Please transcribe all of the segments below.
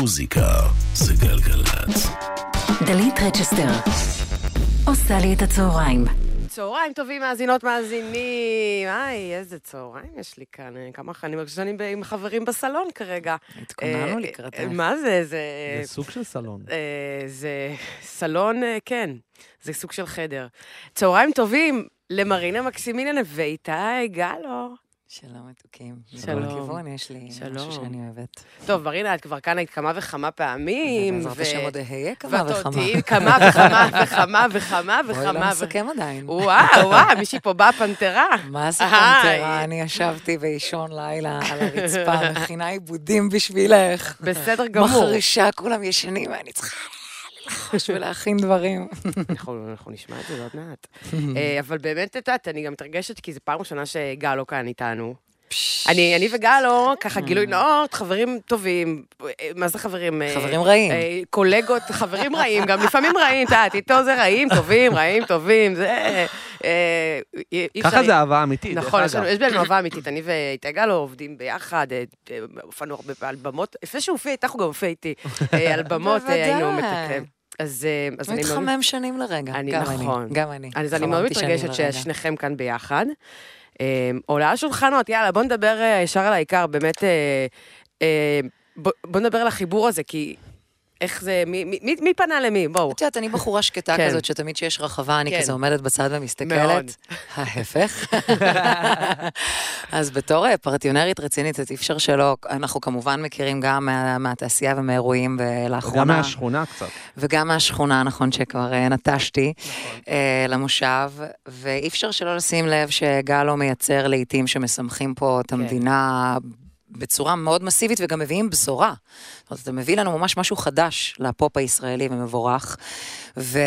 מוזיקה זה גלגלצ. דלית רצ'סטר עושה לי את הצהריים. צהריים טובים, מאזינות, מאזינים. היי, איזה צהריים יש לי כאן. אה, כמה אני מרגישה שאני עם חברים בסלון כרגע. התכוננו אה, לקראתך. מה זה? זה... זה סוג של סלון. אה, זה סלון, כן, זה סוג של חדר. צהריים טובים למרינה מקסימינן ואיתי גלו. שלום מתוקים. שלום. שלום. כיוון יש לי שלום. משהו שאני אוהבת. טוב, מרינה, את כבר כאן היית כמה וכמה פעמים. ובעזרת ו- השם עוד אהיה כמה ואת וכמה. תהיי כמה וכמה וכמה וכמה בואי וכמה. לא ו- נסכם עדיין. וואו, וואו, מישהי פה באה פנתרה. מה זה. פנתרה? אני ישבתי באישון לילה על הרצפה, מכינה עיבודים בשבילך. בסדר גמור. מחרישה, כולם ישנים, ואני צריכה ללחוש ולהכין דברים. אנחנו, נשמע את זה עוד מעט. אה, אבל באמת, את יודעת, אני גם מתרגשת, כי זו פעם ראשונה שגלו כאן איתנו. אני, אני וגלו, ככה גילוי נאות, חברים טובים, אה, מה זה חברים? אה, חברים רעים. אה, קולגות, חברים רעים, גם לפעמים רעים, את יודעת, איתו זה רעים, טובים, רעים, טובים, זה... אה, ככה זה אהבה אמיתית, נכון, יש בינינו אהבה אמיתית, אני ואיתי גלו עובדים ביחד, אה, אה, הופענו הרבה על במות, לפני שהוא הופיע איתך, הוא גם הופיע איתי, אה, על במות, אה, היינו בוודאי. אז אה, אז אני מאוד... מתחמם שנים לרגע. אני, גם נכון. אני. גם אני. אז אני מאוד מתרגשת. ששניכם כאן ביחד. אה, עולה שולחנות, יאללה, בוא נדבר אה, ישר על העיקר, באמת, אה, בוא נדבר על החיבור הזה, כי איך זה, מי- מי מי- מי פנה למי? בואו. את יודעת, אני בחורה שקטה כן. כזאת, שתמיד כשיש רחבה, אני כן. כזה עומדת בצד מאוד. ומסתכלת. ההפך. אז בתור אה, פרטיונרית רצינית, אי אפשר שלא, אנחנו כמובן מכירים גם מה- מהתעשייה ומאירועים, ולאחרונה... גם מהשכונה קצת. וגם מהשכונה, נכון, שכבר אה, נטשתי נכון. אה, למושב, ואי אפשר שלא לשים לב שגלו מייצר לעיתים שמשמחים פה את כן. בצורה מאוד מסיבית, וגם מביאים בשורה. זאת אומרת, אתה מביא לנו ממש משהו חדש לפופ הישראלי ומבורך, ו...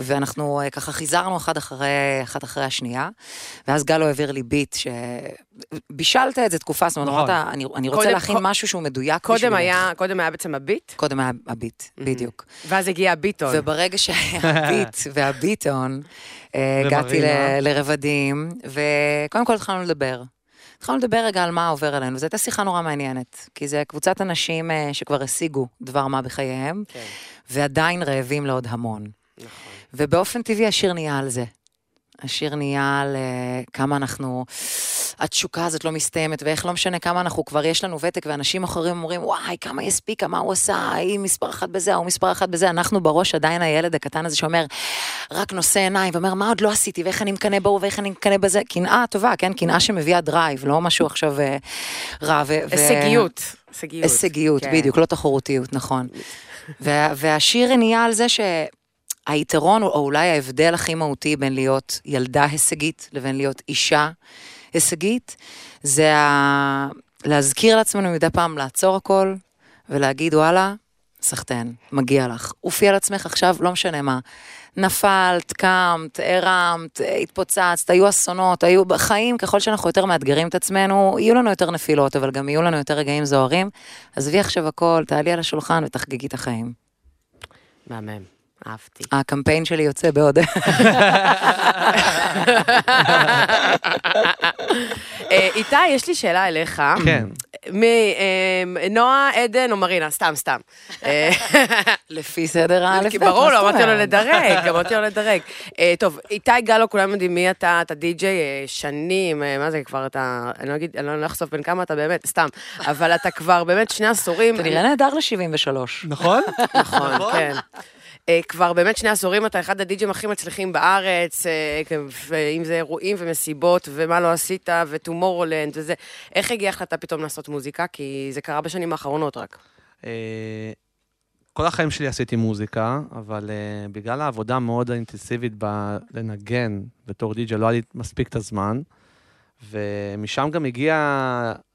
ואנחנו אה, ככה חיזרנו אחד אחרי, אחת אחרי השנייה, ואז גלו העביר לי ביט ש... בישלת את זה תקופה, זאת אומרת, נכון. אמרת, אני, אני רוצה קודם- להכין קוד- משהו שהוא מדויק קודם בשבילך." היה, קודם היה בעצם הביט, קודם היה הביט, בדיוק. ואז הגיע הביטון. וברגע שהיה הביט והביטון, אה, הגעתי. ל- לרבדים, וקודם כל התחלנו לדבר. התחלנו לדבר רגע על מה עובר עלינו, וזו הייתה שיחה נורא מעניינת, כי זה קבוצת אנשים אה, שכבר השיגו דבר מה בחייהם, כן, ועדיין רעבים לעוד המון. נכון. ובאופן טבעי השיר נהיה על זה. השיר נהיה על אה, כמה אנחנו, התשוקה הזאת לא מסתיימת, ואיך לא משנה כמה אנחנו, כבר יש לנו ותק, ואנשים אחרים אומרים, וואי, כמה היא הספיקה, מה הוא עשה, היא מספר אחת בזה, הוא מספר אחת בזה, אנחנו בראש עדיין הילד הקטן הזה שאומר, רק נושא עיניים, ואומר, מה עוד לא עשיתי, ואיך אני מקנא בו, ואיך אני מקנא בזה, קנאה טובה, כן, קנאה שמביאה drive, לא משהו עכשיו אה, רע. ו- הישגיות. הישגיות. הישגיות, כן. בדיוק, לא תחרותיות, נכון. וה, והשיר נהיה על זה שהיתרון, או אולי ההבדל הכי מהותי בין להיות ילדה הישגית לבין להיות אישה הישגית, זה ה... להזכיר לעצמנו מדי פעם לעצור הכל, ולהגיד, וואלה, סחטיין, מגיע לך. עופי על עצמך עכשיו, לא משנה מה. נפלת, קמת, הרמת, התפוצצת, היו אסונות, היו בחיים, ככל שאנחנו יותר מאתגרים את עצמנו, יהיו לנו יותר נפילות, אבל גם יהיו לנו יותר רגעים זוהרים. עזבי עכשיו הכל, תעלי על השולחן ותחגגי את החיים. מהמם, אהבתי. הקמפיין שלי יוצא בעוד... אה, איתי, יש לי שאלה אליך. כן. מנועה, עדן או מרינה? סתם, סתם. אה, לפי סדר האלף ברור, לא אמרתי לו? לדרג, אמרתי לו לדרג. אה, טוב, איתי גלו, כולם יודעים מי אתה, אתה די-ג'יי אה, שנים, אה, מה זה כבר, אתה, אני לא אגיד, אני לא אחשוף בין כמה אתה באמת, סתם, אבל אתה כבר באמת שני עשורים. אתה נראה נהדר ל-73. נכון? נכון, כן. אה, כבר באמת שני עשורים אתה אחד הדי-ג'ים הכי מצליחים בארץ, אה, אם זה אירועים ומסיבות, ומה לא עשית, וטומורולנד וזה. איך הגיעה החלטה פתאום לעשות מוזיקה? כי זה קרה בשנים האחרונות רק. אה, כל החיים שלי עשיתי מוזיקה, אבל אה, בגלל העבודה המאוד האינטנסיבית בלנגן בתור די.ג'י, לא היה לי מספיק את הזמן, ומשם גם הגיע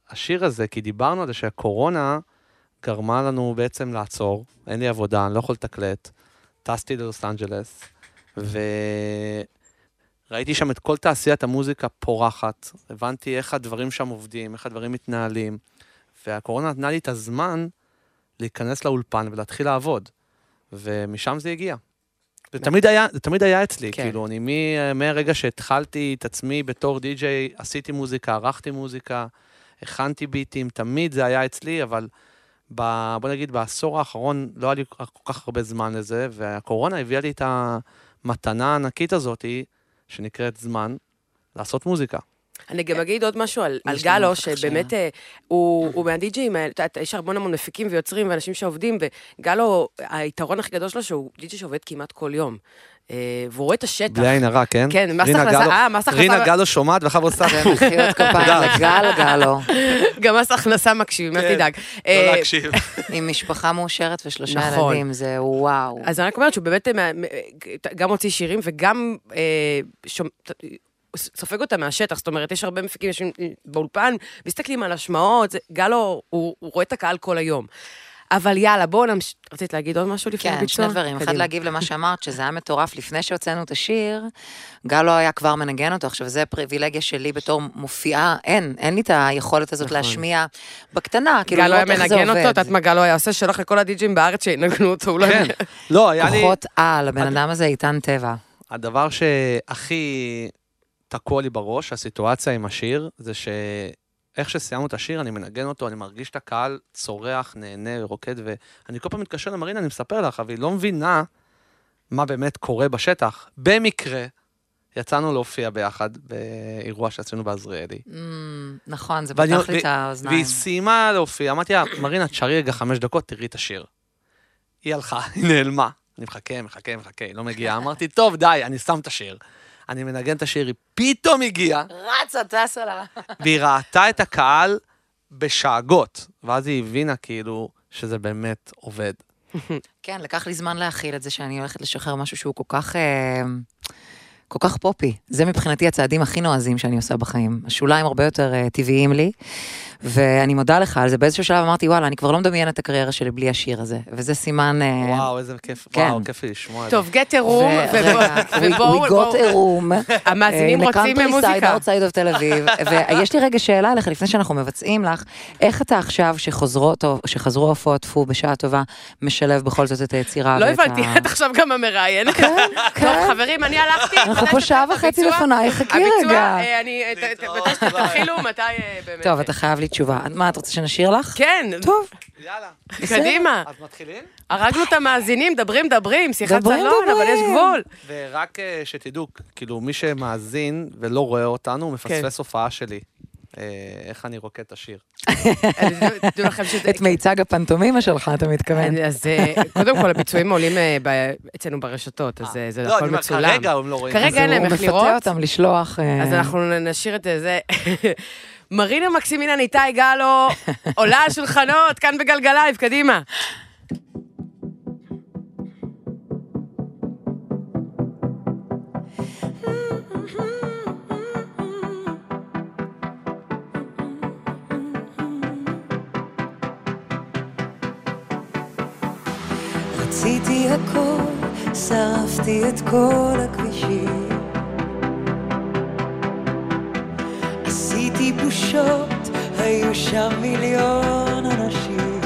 השיר הזה, כי דיברנו על זה שהקורונה גרמה לנו בעצם לעצור, אין לי עבודה, אני לא יכול לתקלט, טסתי ללוס אנג'לס, וראיתי שם את כל תעשיית המוזיקה פורחת, הבנתי איך הדברים שם עובדים, איך הדברים מתנהלים, והקורונה נתנה לי את הזמן להיכנס לאולפן ולהתחיל לעבוד. ומשם זה הגיע. זה תמיד היה, זה תמיד היה אצלי, כן. כאילו, אני מ- מהרגע שהתחלתי את עצמי בתור די-ג'יי, עשיתי מוזיקה, ערכתי מוזיקה, הכנתי ביטים, תמיד זה היה אצלי, אבל ב, בוא נגיד, בעשור האחרון לא היה לי כל כך הרבה זמן לזה, והקורונה הביאה לי את המתנה הענקית הזאת, שנקראת זמן, לעשות מוזיקה. אני גם אגיד עוד משהו על, על גלו, שבאמת אה, הוא, הוא מהדי-ג'אים, יודעת, יש המון המון מפיקים ויוצרים ואנשים שעובדים, וגלו, היתרון הכי גדול שלו שהוא די-ג'יי שעובד כמעט כל יום. אה, והוא רואה את השטח. בלי עין הרע, כן? כן, מס רינה הכנסה, אה, מס הכנסה- רינה גלו שומעת וחבר סתם. מחיאות כפיים לגל גלו, גם מס הכנסה מקשיבים, אל כן. תדאג. לא אה, להקשיב. עם משפחה מאושרת ושלושה נכון. ילדים, זה וואו. אז אני רק אומרת שהוא באמת אה, גם מוציא שירים וגם. סופג אותה מהשטח, זאת אומרת, יש הרבה מפיקים באולפן, מסתכלים על השמעות, גלו, הוא, הוא רואה את הקהל כל היום. אבל יאללה, בואו נמשיך. רצית להגיד עוד משהו לפני כן, הביצוע? שני דברים. אחד. להגיב למה שאמרת, שזה היה מטורף לפני שהוצאנו את השיר, גלו היה כבר מנגן אותו. עכשיו, זה פריבילגיה שלי בתור מופיעה, אין, אין לי את היכולת הזאת נכון. להשמיע בקטנה, כאילו היה לראות איך זה מנגן אותו, את עובד. יודעת מה גלו היה עושה? שלח לכל הדי-ג'ים בארץ שינגנו אותו, אולי... כן. לא, היה לי... כוחות על, הבן אדם הזה איתן טבע. הדבר שהכי תקוע לי בראש, הסיטואציה עם השיר, זה שאיך שסיימנו את השיר, אני מנגן אותו, אני מרגיש את הקהל צורח, נהנה, רוקד, ואני כל פעם מתקשר למרינה, אני מספר לך, אבל היא לא מבינה מה באמת קורה בשטח. במקרה, יצאנו להופיע ביחד באירוע שעשינו בעזריאלי. Mm, נכון, זה ואני- פתח לי את האוזניים. והיא סיימה להופיע, אמרתי לה, מרינה, תשארי רגע חמש דקות, תראי את השיר. היא הלכה, היא נעלמה. אני מחכה, מחכה, מחכה, היא לא מגיעה. אמרתי, טוב, די, אני שם את השיר. אני מנגן את השיר, היא פתאום הגיעה, רצה, טסה לה. והיא ראתה את הקהל בשאגות. ואז היא הבינה, כאילו, שזה באמת עובד. כן, לקח לי זמן להכיל את זה שאני הולכת לשחרר משהו שהוא כל כך... אה, כל כך פופי. זה מבחינתי הצעדים הכי נועזים שאני עושה בחיים. השוליים הרבה יותר אה, טבעיים לי, ואני מודה לך על זה. באיזשהו שלב אמרתי, וואלה, אני כבר לא מדמיינת את הקריירה שלי בלי השיר הזה. וזה סימן... אה, וואו, איזה כיף, כן. וואו, כיף לי לשמוע את זה. טוב, get a room, ובואו... we got a room. המאזינים רוצים מוזיקה. outside of תל אביב. ויש לי רגע שאלה אליך, לפני שאנחנו מבצעים לך, איך אתה עכשיו, שחזרו ההופעות, טפו, בשעה טובה, משלב בכל זאת את היצירה לא ואת הבנתי, את עכשיו גם המראיין. כן, טוב, כן. חברים, אני הלכתי. אנחנו פה שעה וחצי הביצוע? לפנייך, חכי הביצוע, רגע. אה, אני... ת- ת- מתי שתתחילו, מתי אה, באמת... טוב, אתה חייב לי תשובה. מה, את רוצה שנשאיר לך? כן, טוב, יאללה. קדימה. אז מתחילים? הרגנו את המאזינים, דברים, דברים, שיחת דברים, סלון, אבל יש. גבול. ורק אה, שתדעו, כאילו, מי שמאזין ולא רואה אותנו, הוא כן. מפספס הופעה שלי. אה, איך אני רוקד את השיר. את מיצג הפנטומימה שלך, אתה מתכוון. אז אה, קודם כל, הביצועים עולים אה, אצלנו ברשתות, אז זה לא, הכל אני אומר, מצולם. כרגע הם לא רואים. כרגע. אין להם הוא איך מפתה לראות. אותם לשלוח... אז אנחנו נשאיר את זה. מרינה מקסימיליאן, איתי גלו, עולה על שולחנות, כאן בגלגלייב, קדימה. רציתי הכל, שרפתי את כל הכבישים. עשיתי בושות, היו שם מיליון אנשים.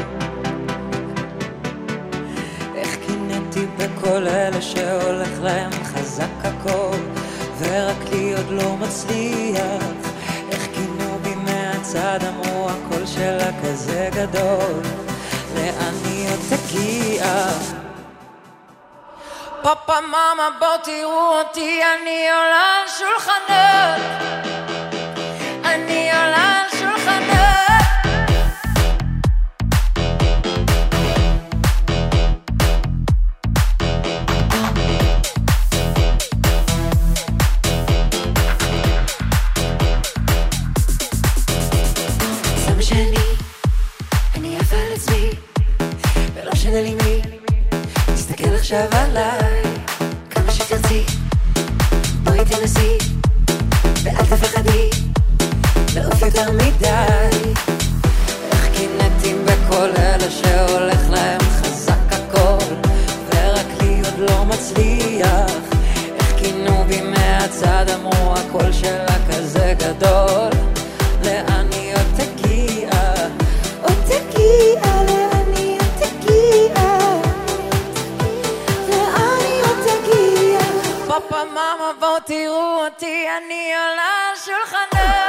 איך קינאתי בכל אלה שהולך להם חזק הכל, ורק לי עוד לא מצליח. איך קינו בי מהצד, אמרו הקול שלה כזה גדול, לאן היא עוד תגיע? פאפה מאמה בואו תראו אותי, אני עולה על שולחנות. אני עולה על שולחנות. שתרצי, בואי תנסי, ואל תפחדי, לעוף יותר מדי. איך קינאתי בכל אלה שהולך להם חזק הכל, ורק לי עוד לא מצליח. איך קינו בי מהצד, אמרו הקול שלה כזה גדול, תראו אותי, אני על שולחנות.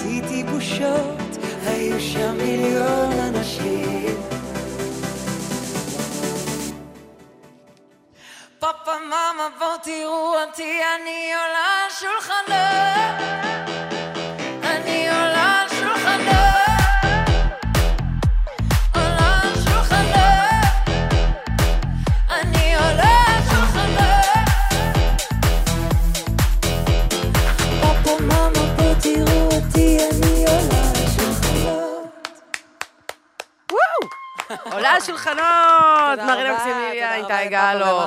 עשיתי בושות, היו שם מיליון אנשים. פאפה מאמה בוא תראו אותי, אני עולה על שולחנות. על שולחנות, מרינה מקסימיליה, איתי גלו.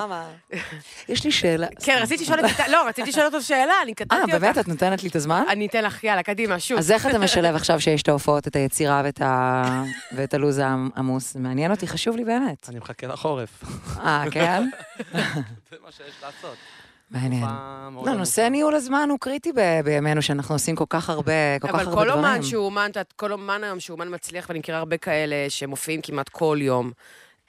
יש לי שאלה. כן, רציתי לשאול את לא, רציתי לשאול אותו שאלה, אני אה, קטעתי אותך. באמת? את נותנת לי את הזמן? אני אתן לך, יאללה, קדימה, שוב. אז איך אתה משלב עכשיו שיש את ההופעות, את היצירה ואת הלו"ז העמוס? מעניין אותי, חשוב לי באמת. אני מחכה לחורף. אה, כן? זה מה שיש לעשות. מעניין. לא. נושא ניהול הזמן הוא קריטי ב- בימינו, שאנחנו עושים כל כך הרבה, כל כך אבל הרבה כל דברים. אומן שהוא אומן, את יודעת, כל אומן היום שהוא אומן מצליח, ואני מכירה הרבה כאלה שמופיעים כמעט כל יום,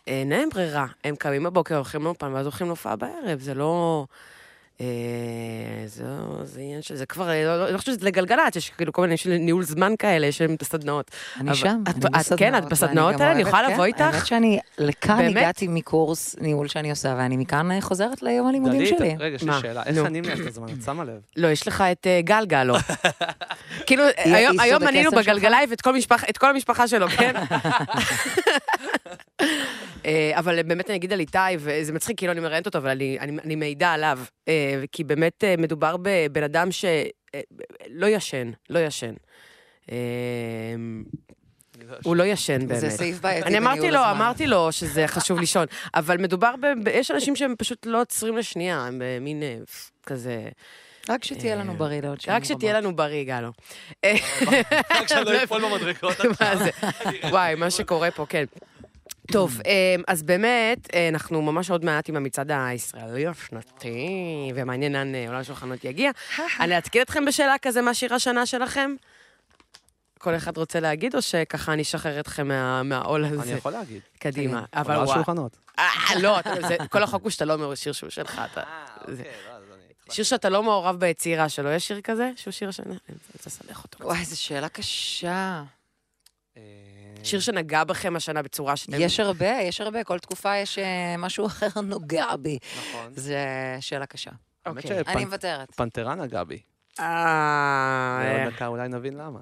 אין להם ברירה. הם קמים בבוקר, הולכים לאופן, ואז הולכים להופעה בערב. זה לא... אה, זה, זה עניין של... זה כבר... אה, לא, לא חושבת שזה לגלגלצ, יש כאילו כל מיני של ניהול זמן כאלה, יש להם את הסדנאות. אני שם, את- אני את- בסדנאות. כן, את בסדנאות האלה? אני יכולה כן. לבוא איתך? האמת שאני, לכאן? הגעתי מקורס ניהול שאני עושה, ואני מכאן חוזרת ליום הלימודים שלי. רגע, יש לי מה? שאלה. איך. אני מנהל את הזמן? את שמה לב? לא, יש לך את אה, גל גלו. כאילו, היום- מנינו? בגלגלייב את כל משפח- את כל המשפחה שלו, כן? אה, אבל באמת אני אגיד על איתי, וזה מצחיק, כאילו אני מראיינת אותו, אבל אני- אני אני מעידה עליו. אה, כי באמת אה, מדובר בבן אדם שלא ישן, לא ישן. הוא לא ישן באמת. זה סעיף בעייתי אני אמרתי בניהול לו, הזמן. אמרתי לו שזה חשוב לישון, אבל מדובר ב... יש אנשים שהם פשוט לא עוצרים לשנייה, הם במין כזה... רק שתהיה לנו בריא לעוד שנים רק שתהיה. לנו בריא, גלו. רק שאני לא אפול במדרגות. מה זה? וואי, מה שקורה פה, כן. טוב, אה, אז באמת, אה, אנחנו ממש עוד מעט עם המצעד הישראלי השנתי, ומעניין לאן אה, עולם השולחנות יגיע. אני אעדכן אתכם בשאלה כזה, מה שיר השנה שלכם? כל אחד רוצה להגיד, או שככה אני אשחרר אתכם מה- מהעול הזה? אני יכול להגיד. קדימה. אבל וואו. השולחנות. אה, לא, כל החוק הוא שאתה לא אומר שיר שהוא שלך. אתה- זה- שיר שאתה לא מעורב ביצירה שלו, יש שיר כזה? שהוא שיר השנה? אני רוצה לסלח אותו. וואי, זו שאלה קשה. שיר שנגע בכם השנה בצורה שאתם... יש הרבה, יש הרבה, כל תקופה יש אה, משהו אחר נוגע בי. נכון. זו שאלה קשה. אוקיי. אני מוותרת. שפנתרה נגע בי. אה... ועוד דקה אולי נבין למה.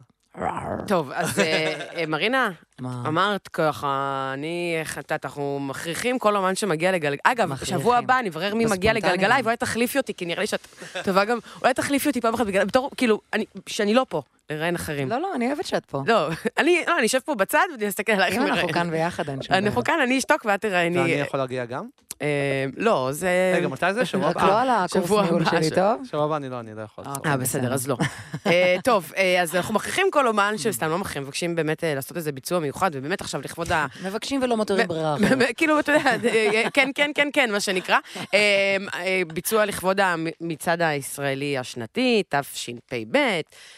טוב, אז אה, אה, מרינה? אמרת ככה, אני, איך את יודעת, אנחנו מכריחים כל אומן שמגיע לגלגל... אגב, מכריחים. שבוע הבא נברר מי מגיע. לגלגליי, ואולי תחליפי אותי, כי נראה לי שאת טובה גם... אולי תחליפי אותי פעם אחת בגלל... בתור, כאילו, אני- שאני לא פה, לראיין אחרים. לא, לא, אני אוהבת שאת פה. לא, אני לא, אני אשב פה בצד ואני אסתכל עלייך אם אנחנו. כאן ביחד, אין שום אנחנו כאן, אני אשתוק ואת תראייני. ואני יכול להגיע גם? אה, לא, זה... רגע, מתי זה? שבוע רק הבא? לא על הקורס ניהול שלי, טוב? שבוע הבא אני לא, אני לא יכול. אוקיי. אה, בסדר, אז לא. אה, טוב, אה, אז אנחנו מכריחים כל אומן, שסתם לא מכריחים, מבקשים באמת לעשות איזה ביצוע מיוחד, ובאמת עכשיו לכבוד ה... מבקשים ולא מותרים ברירה. כאילו, אתה יודע, כן, כן, כן, כן, מה שנקרא. ביצוע לכבוד המצעד הישראלי השנתי, תשפ"ב,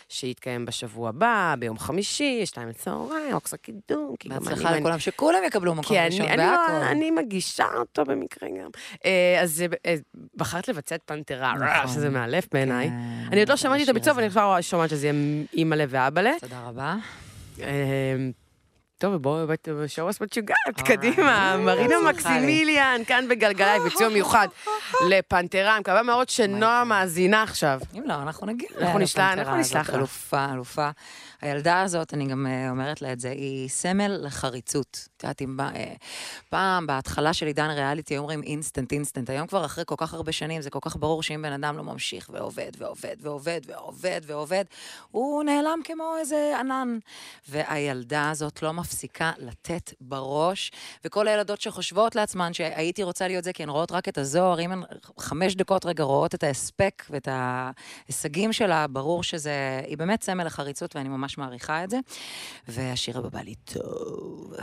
שיתקיים בשבוע הבא, ביום חמישי, שתיים לצהריים, אוקסה קידום, כי גם אני... בהצלחה לכולם, שכולם יקבלו מקום ראשון אני, לא, והכל. אני מגישה אותו במקרה גם. אה, אז אה, בחרת לבצע את פנתרה, נכון. שזה מאלף בעיניי. כן, אני עוד לא שמעתי את הביצוע, הזה. אבל אני כבר שומעת שזה יהיה אימא'לה ואבא'לה. תודה רבה. אה, טוב, בואו, show us what you got. קדימה, מרינה מקסימיליאן, כאן בגלגלייב, ביצוע מיוחד לפנתרה, אני מקווה מאוד שנועה מאזינה עכשיו. אם לא, אנחנו נגיע. אנחנו נשלח-. אלופה, אלופה. הילדה הזאת, אני גם אה, אומרת לה את זה, היא סמל לחריצות. את יודעת, אם אה, פעם, בהתחלה של עידן ריאליטי, אומרים instant, instant. היום כבר אחרי כל כך הרבה שנים, זה כל כך ברור שאם בן אדם לא ממשיך ועובד ועובד ועובד ועובד ועובד, הוא נעלם כמו איזה ענן. והילדה הזאת לא מפסיקה לתת בראש, וכל הילדות שחושבות לעצמן שהייתי רוצה להיות זה, כי הן רואות רק את הזוהר, אם הן חמש דקות רגע רואות את ההספק ואת ההישגים שלה, ברור שזה, היא באמת סמל לחריצות, ואני ממש מעריכה את זה. והשיר הבא בא לי טוב.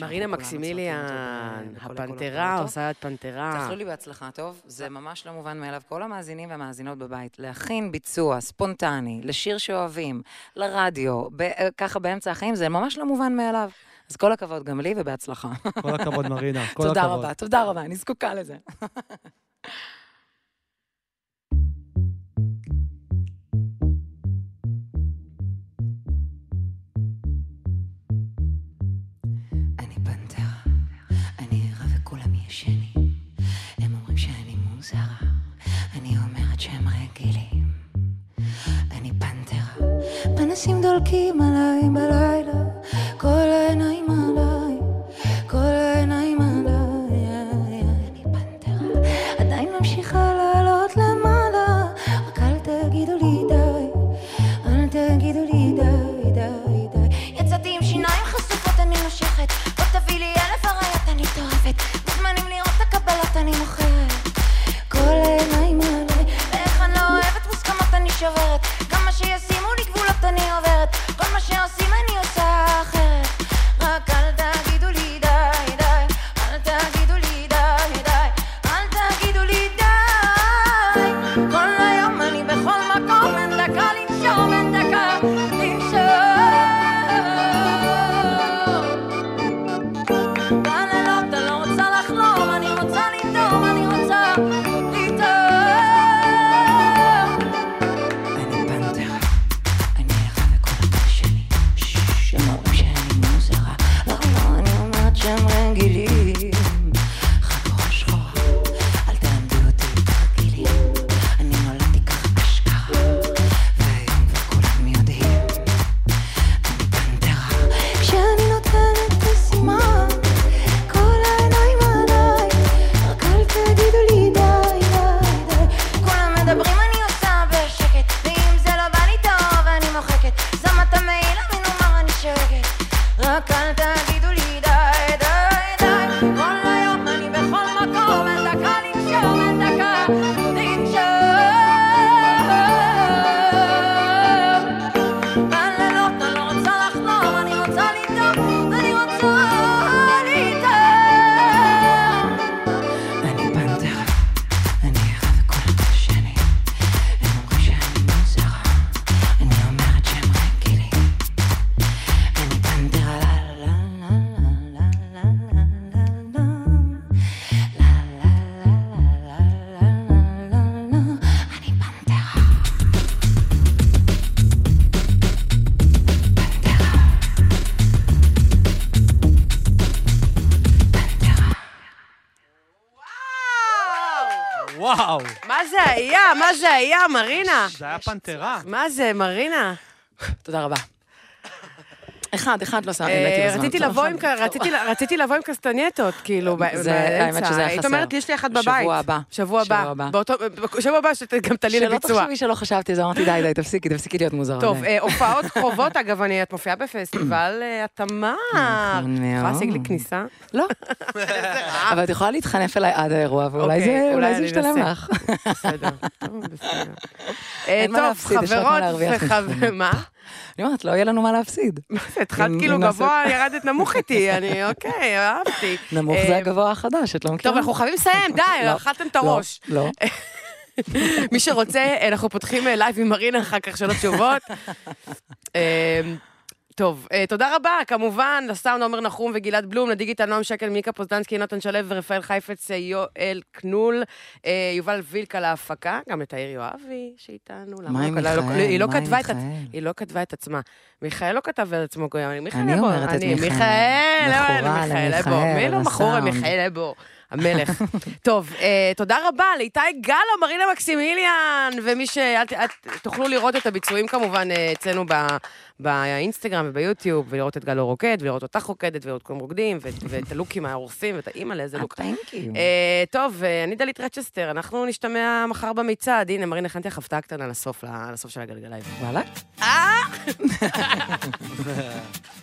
מרינה מקסימיליאן, הפנתרה. עושה את פנתרה. תאכלו לי בהצלחה, טוב? זה ממש לא מובן מאליו. כל המאזינים והמאזינות בבית, להכין ביצוע ספונטני, לשיר שאוהבים, לרדיו, ב- ככה באמצע החיים, זה ממש לא מובן מאליו. אז כל הכבוד גם לי ובהצלחה. כל הכבוד, מרינה. כל תודה הכבוד. רבה, תודה רבה, אני זקוקה לזה. פנסים דולקים עליי בלילה, וואו, מה זה היה? מה זה היה, מרינה? זה היה פנתרה. מה זה, מרינה? תודה רבה. אחד, אחד לא שמתי אה. רציתי לבוא. עם רציתי לבוא עם קסטנייטות, כאילו, זה- באמצע. האמת שזה היה היית חסר. אומרת, יש לי אחת שבוע בבית. הבא. שבוע שבוע הבא. הבא. באותו- בשבוע הבא שגם תעלי שלא לביצוע. תחשבי שלא חשבתי, אז אמרתי, די, די, תפסיקי, תפסיקי להיות מוזרה. טוב. אה, הופעות קרובות, אגב, אני, את מופיעה בפסטיבל אה, התמר. נכון יכולה. להשיג לי כניסה? לא. אבל את יכולה להתחנף אליי עד האירוע, ואולי אוקיי, זה- זה ישתלם. לך. בסדר. טוב, בסדר. אה, מה מה חברות להרוויח וחבר... ממך. מה? אני אומרת, לא יהיה לנו מה להפסיד. התחלת כאילו גבוה, ירדת נמוך איתי, אני, אוקיי, אהבתי. נמוך אה, זה הגבוה החדש, את לא מכירה? טוב, אנחנו חייבים לסיים, די, לא, אכלתם את לא, הראש. לא. מי שרוצה, אנחנו פותחים אה, לייב עם מרינה, אחר כך שאלות תשובות. טוב, אה, תודה רבה, כמובן, לסאונד עומר נחום וגלעד בלום, לדיגיטל נועם שקל, מיקה פוזדנסקי, נתן שלו ורפאל חיפץ, אה, יואל קנול, אה, יובל וילק על ההפקה, גם לתאיר יואבי שאיתנו. מה עם לא- לא- מיכאל? היא לא כתבה את מיכאל? היא לא כתבה את עצמה. מיכאל לא כתב את עצמו, מיכאל אני אבו. אומרת את אני, מיכאל. מיכאל, מיכאל? למיכאל, מי לא מכור. למיכאל אבו? המלך. טוב, אה, תודה רבה לאיתי גלו, מרינה מקסימיליאן, ומי ש... אל ת- את- תוכלו לראות את הביצועים כמובן אה, אצלנו ב- באינסטגרם וביוטיוב, ולראות את גלו רוקד, ולראות אותך רוקדת, ולראות כולם רוקדים, ו- ואת הלוקים ההורסים, ואת האימא'לה איזה לוק. Thank you. אה, טוב, אה, אני דלית רצ'סטר, אנחנו נשתמע מחר במצעד. הנה, מרינה, הכנתי לך הפתעה קטנה לסוף, לסוף של הגלגלייב. וואלה?